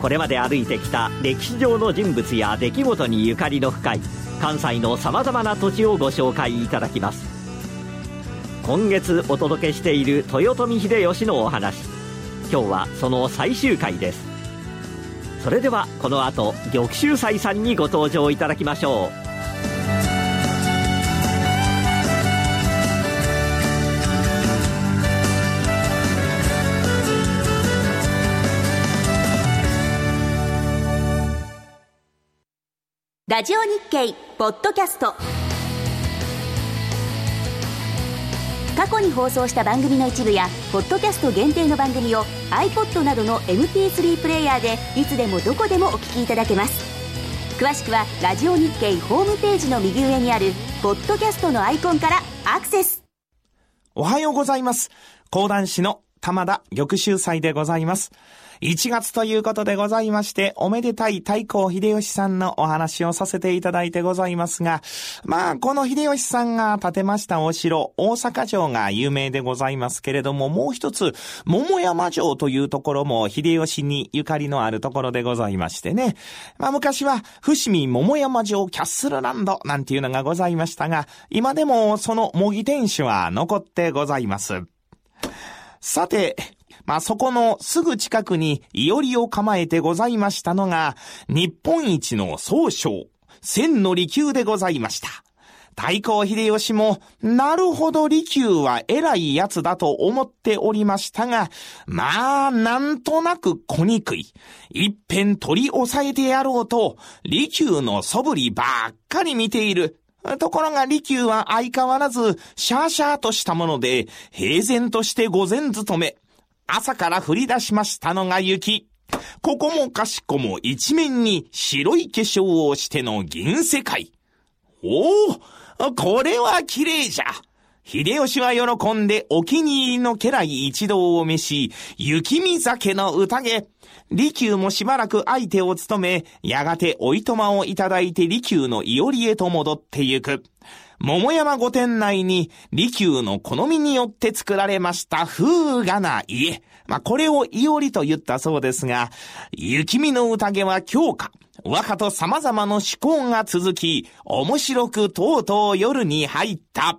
これまで歩いてきた歴史上の人物や出来事にゆかりの深い関西のさまざまな土地をご紹介いただきます。今月お届けしている豊臣秀吉のお話。今日はその最終回です。それではこの後玉州斎さんにご登場いただきましょう。ラジオ日経ポッドキャスト。過去に放送した番組の一部やポッドキャスト限定の番組を iPod などの MP3 プレイヤーでいつでもどこでもお聞きいただけます。詳しくはラジオ日経ホームページの右上にあるポッドキャストのアイコンからアクセス。おはようございます。講談師の玉田玉秀祭でございます。1月ということでございまして、おめでたい太閤秀吉さんのお話をさせていただいてございますが、まあ、この秀吉さんが建てましたお城、大阪城が有名でございますけれども、もう一つ、桃山城というところも秀吉にゆかりのあるところでございましてね。まあ、昔は、伏見桃山城キャッスルランドなんていうのがございましたが、今でもその模擬天守は残ってございます。さて、まあ、そこのすぐ近くにいおりを構えてございましたのが、日本一の総称、千の利休でございました。太閤秀吉も、なるほど利休は偉いやつだと思っておりましたが、まあ、なんとなく小憎い。一遍取り押さえてやろうと、利休の素振りばっかり見ている。ところが利休は相変わらず、シャーシャーとしたもので、平然として午前勤め。朝から降り出しましたのが雪。ここもかしこも一面に白い化粧をしての銀世界。おお、これは綺麗じゃ。秀吉は喜んでお気に入りの家来一同を召し、雪見酒の宴。利休もしばらく相手を務め、やがておいとまをいただいて利休のいおりへと戻ってゆく。桃山御殿内に利休の好みによって作られました風雅な家。まあ、これをいおりと言ったそうですが、雪見の宴は強化。和歌と様々な思考が続き、面白くとうとう夜に入った。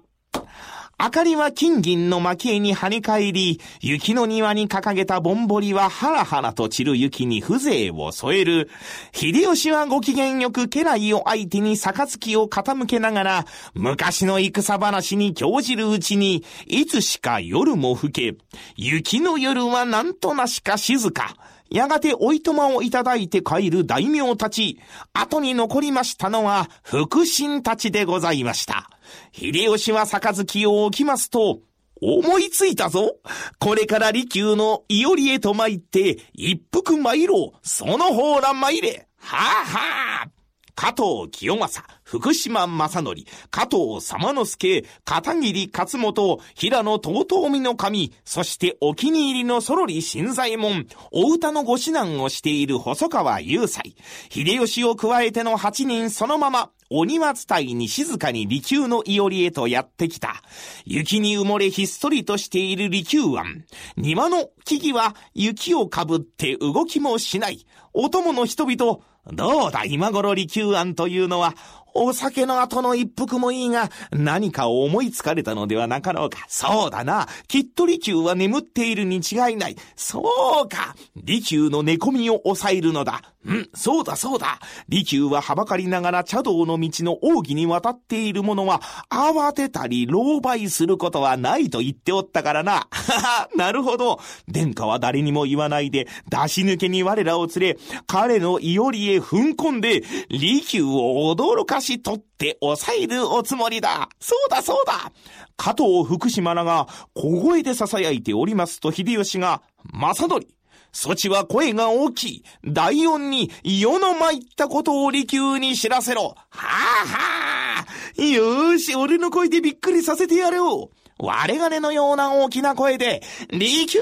明かりは金銀の蒔絵に跳ね返り、雪の庭に掲げたぼんぼりはハラハラと散る雪に風情を添える。秀吉はご機嫌よく家来を相手に杯を傾けながら、昔の戦話に興じるうちに、いつしか夜も更け、雪の夜はなんとなしか静か。やがておいとまをいただいて帰る大名たち、後に残りましたのは、腹心たちでございました。秀吉は杯を置きますと、思いついたぞ。これから利休のいおりへと参って、一服参ろう。その方ら参れ。はあはあ。加藤清正、福島正則、加藤様之助、片桐勝本、平野遠見の神、そしてお気に入りのソロリ新左衛門、お歌のご指南をしている細川雄斎、秀吉を加えての八人そのまま、お庭伝いに静かに利休のいおりへとやってきた。雪に埋もれひっそりとしている利休湾。庭の木々は雪をかぶって動きもしない。お供の人々、どうだ今頃利休庵というのは、お酒の後の一服もいいが、何かを思いつかれたのではなかろうか。そうだな。きっと利休は眠っているに違いない。そうか。利休の寝込みを抑えるのだ。うん、そうだそうだ。利休ははばかりながら茶道の道の奥義に渡っている者は、慌てたり狼狽することはないと言っておったからな。はは、なるほど。殿下は誰にも言わないで、出し抜けに我らを連れ、彼のいおりへ踏ん込んで、利休を驚かし取って抑えるおつもりだ。そうだそうだ。加藤福島らが小声で囁いておりますと秀吉が、正則、そちは声が大きい。大音に世の参ったことを利休に知らせろ。はあはあ。よーし、俺の声でびっくりさせてやろう。割れ金のような大きな声で、利休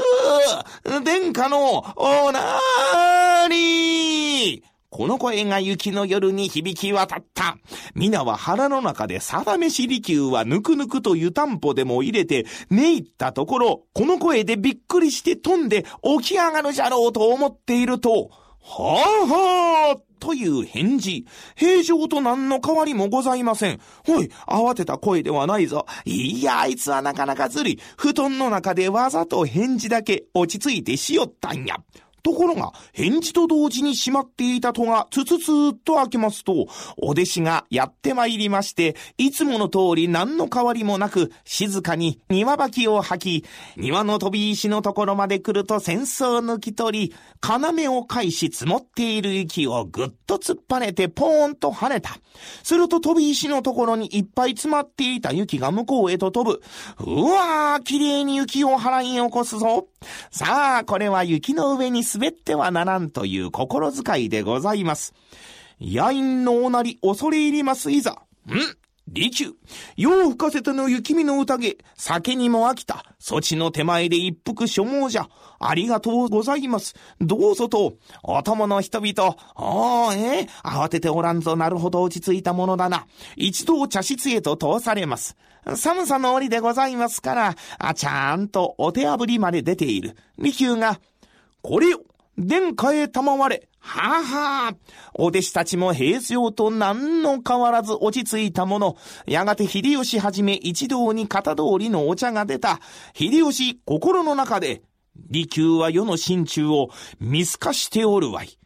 殿下のおなーにこの声が雪の夜に響き渡った。皆は腹の中で定めし利休はぬくぬくと湯たんぽでも入れて寝入ったところ、この声でびっくりして飛んで起き上がるじゃろうと思っていると、はあはあという返事。平常と何の変わりもございません。おい、慌てた声ではないぞ。いや、あいつはなかなかずるい。布団の中でわざと返事だけ落ち着いてしよったんや。ところが、返事と同時に閉まっていた戸がつつつーっと開けますと、お弟子がやって参りまして、いつもの通り何の変わりもなく、静かに庭履きを吐き、庭の飛び石のところまで来ると戦争抜き取り、要を返し積もっている雪をぐっと突っぱねてポーンと跳ねた。すると飛び石のところにいっぱい詰まっていた雪が向こうへと飛ぶ。うわー、綺麗に雪を払い起こすぞ。さあ、これは雪の上に滑ってはならんという心遣いでございます。野因のおなり恐れ入りますいざ。ん？利休。夜を吹かせての雪見の宴。酒にも飽きた。そちの手前で一服所望じゃ。ありがとうございます。どうぞと。お供の人々。おー、えー、慌てておらんぞ。なるほど落ち着いたものだな。一度茶室へと通されます。寒さの折でございますから、あ、ちゃんとお手炙りまで出ている。利休が、これを、殿下へ賜れ。はあはあ。お弟子たちも平常と何の変わらず落ち着いたもの。やがて秀吉はじめ一同に型通りのお茶が出た。秀吉心の中で、利休は世の心中を見透かしておるわい。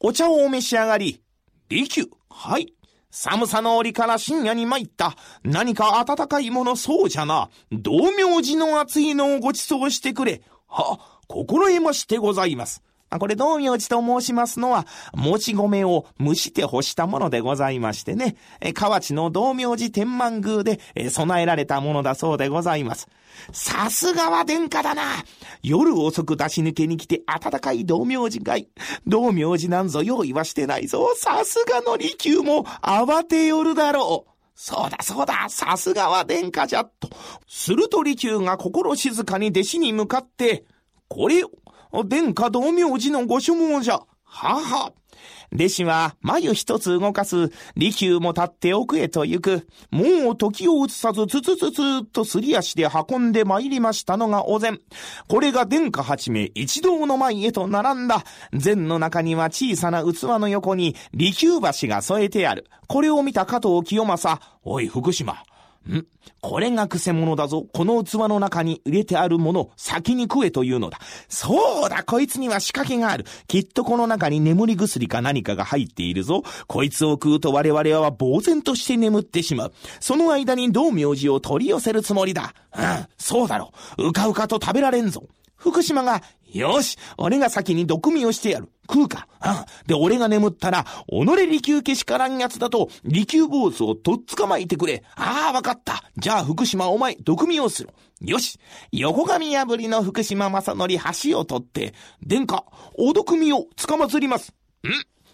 お茶をお召し上がり、利休、はい。寒さの折から深夜に参った。何か暖かいものそうじゃな。道明寺の熱いのをご馳走してくれ。は、心得ましてございます。これ、道明寺と申しますのは、もち米を蒸して干したものでございましてね、河内の道明寺天満宮で備えられたものだそうでございます。さすがは殿下だな。夜遅く出し抜けに来て暖かい道明寺街。道明寺なんぞ用意はしてないぞ。さすがの利休も慌てよるだろう。そうだそうだ、さすがは殿下じゃ、と。すると利休が心静かに弟子に向かって、これを、殿下道明寺のご所望じゃ。はは。弟子は眉一つ動かす、利休も立って奥へと行く。もう時を移さずつつつつとすり足で運んで参りましたのがお膳。これが殿下八名一同の前へと並んだ。膳の中には小さな器の横に利休橋が添えてある。これを見た加藤清正。おい福島。ん？これが癖者だぞ。この器の中に入れてあるもの、先に食えというのだ。そうだ、こいつには仕掛けがある。きっとこの中に眠り薬か何かが入っているぞ。こいつを食うと我々は呆然として眠ってしまう。その間に道明寺を取り寄せるつもりだ。うん、そうだろう。うかうかと食べられんぞ。福島が、よし、俺が先に毒味をしてやる。食うか。うん。で、俺が眠ったら、己利休けしからんやつだと、利休坊主をとっ捕まえてくれ。ああ、わかった。じゃあ、福島お前、毒味をする。よし。横髪破りの福島正則橋を取って、殿下、お毒味を捕まつります。ん？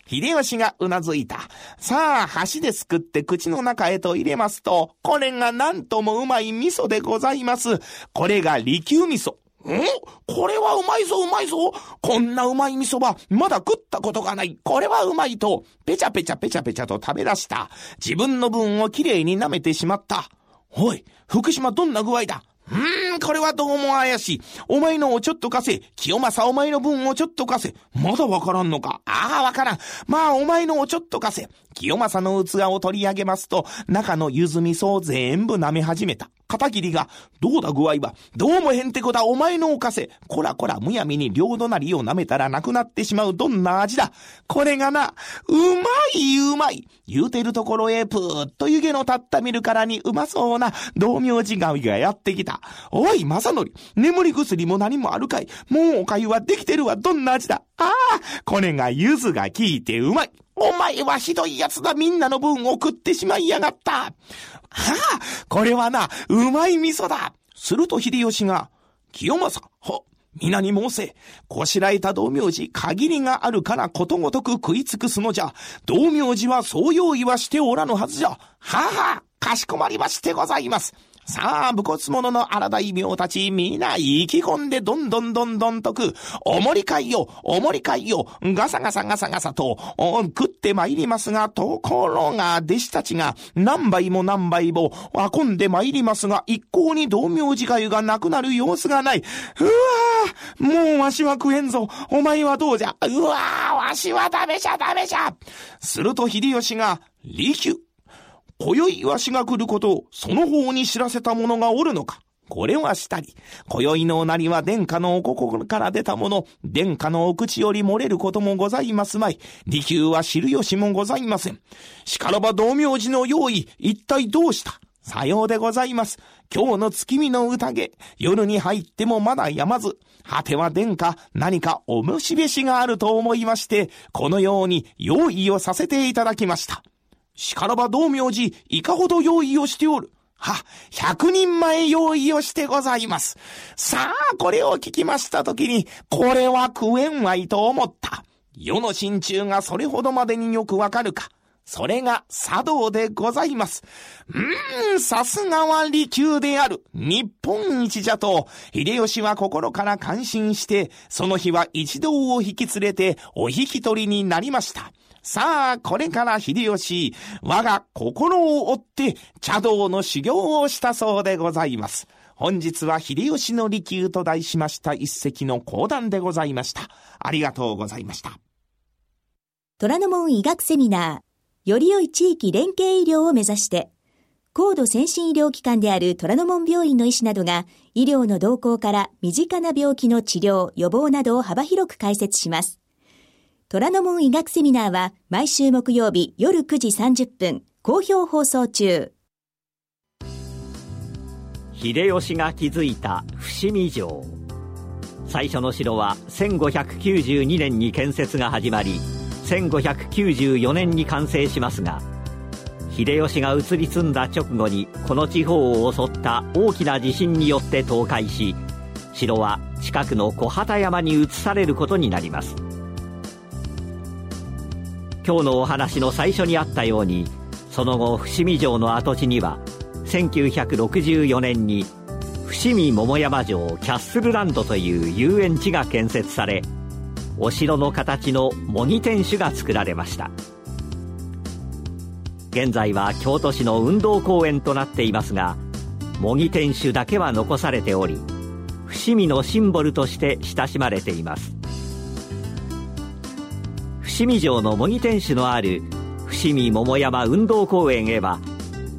秀吉がうなずいた。さあ、箸ですくって口の中へと入れますと、これがなんともうまい味噌でございます。これが利休味噌。ん？これはうまいぞうまいぞこんなうまい味噌はまだ食ったことがない。これはうまいと、ペチャペチャペチャペチャと食べ出した。自分の分をきれいに舐めてしまった。おい、福島どんな具合だ？うーん、これはどうも怪しい。お前のをちょっと貸せ。清正お前の分をちょっと貸せ。まだわからんのか？ああ、わからん。まあ、お前のをちょっと貸せ。清正の器を取り上げますと、中の柚子味噌を全部舐め始めた。片桐が、どうだ具合は、どうもへんてこだ、お前のおかせ。こらこら、むやみに両隣を舐めたらなくなってしまうどんな味だ。これがな、うまいうまい。言うてるところへぷーっと湯気の立った見るからにうまそうな道明寺がやってきた。おい、正則、眠り薬も何もあるかい。もうおかゆはできてるわ、どんな味だ。ああ、これが柚子が効いてうまい。お前はひどい奴だ。みんなの分を食ってしまいやがった。はあ、これはな、うまい味噌だ。すると秀吉が、清正、は、皆に申せ、こしらえた道明寺限りがあるからことごとく食い尽くすのじゃ。道明寺はそう用意はしておらぬはずじゃ。はあ、はあ、かしこまりましてございます。さあ、武骨者の荒大名たち、皆意気込んでどんどんどんどんとく、おもり会よ、おもり会よ、ガサガサガサガサと、食って参りますが、ところが、弟子たちが何倍も何倍も運んで参りますが、一向に道明寺粥がなくなる様子がない。うわぁ、もうわしは食えんぞ。お前はどうじゃ。うわぁ、わしはダメじゃダメじゃ。すると秀吉が、利休。今宵わしが来ることをその方に知らせた者がおるのかこれはしたり、今宵のおなりは殿下のお心から出たもの、殿下のお口より漏れることもございますまい。利休は知る由もございません。しからば道明寺の用意、一体どうした？さようでございます。今日の月見の宴、夜に入ってもまだやまず、果ては殿下、何かおむしべしがあると思いまして、このように用意をさせていただきました。しからば道明寺、いかほど用意をしておる。は、百人前用意をしてございます。さあ、これを聞きましたときに、これは食えんわいと思った。世の心中がそれほどまでによくわかるか。それが茶道でございます。うーん、さすがは利休である。日本一じゃと、秀吉は心から感心して、その日は一同を引き連れてお引き取りになりました。さあ、これから秀吉、我が心を追って茶道の修行をしたそうでございます。本日は秀吉の利休と題しました一席の講談でございました。ありがとうございました。虎ノ門医学セミナー、より良い地域連携医療を目指して、高度先進医療機関である虎ノ門病院の医師などが、医療の動向から身近な病気の治療、予防などを幅広く解説します。虎ノ門医学セミナーは毎週木曜日夜9時30分、好評放送中。秀吉が築いた伏見城。最初の城は1592年に建設が始まり、1594年に完成しますが、秀吉が移り住んだ直後にこの地方を襲った大きな地震によって倒壊し城は近くの小畑山に移されることになります今日のお話の最初にあったようにその後伏見城の跡地には1964年に伏見桃山城キャッスルランドという遊園地が建設されお城の形の模擬天守が作られました。現在は京都市の運動公園となっていますが模擬天守だけは残されており伏見のシンボルとして親しまれています。伏見城の模擬天守のある伏見桃山運動公園へは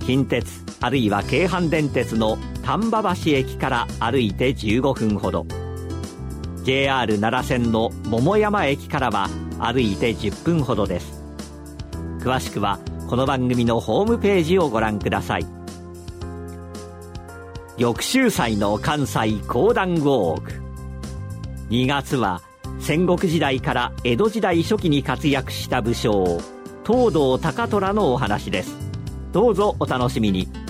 近鉄あるいは京阪電鉄の丹波橋駅から歩いて15分ほど。JR 奈良線の桃山駅からは歩いて10分ほどです。詳しくはこの番組のホームページをご覧ください。翌週祭の関西講談ウォーク。2月は戦国時代から江戸時代初期に活躍した武将東堂高虎のお話です。どうぞお楽しみに。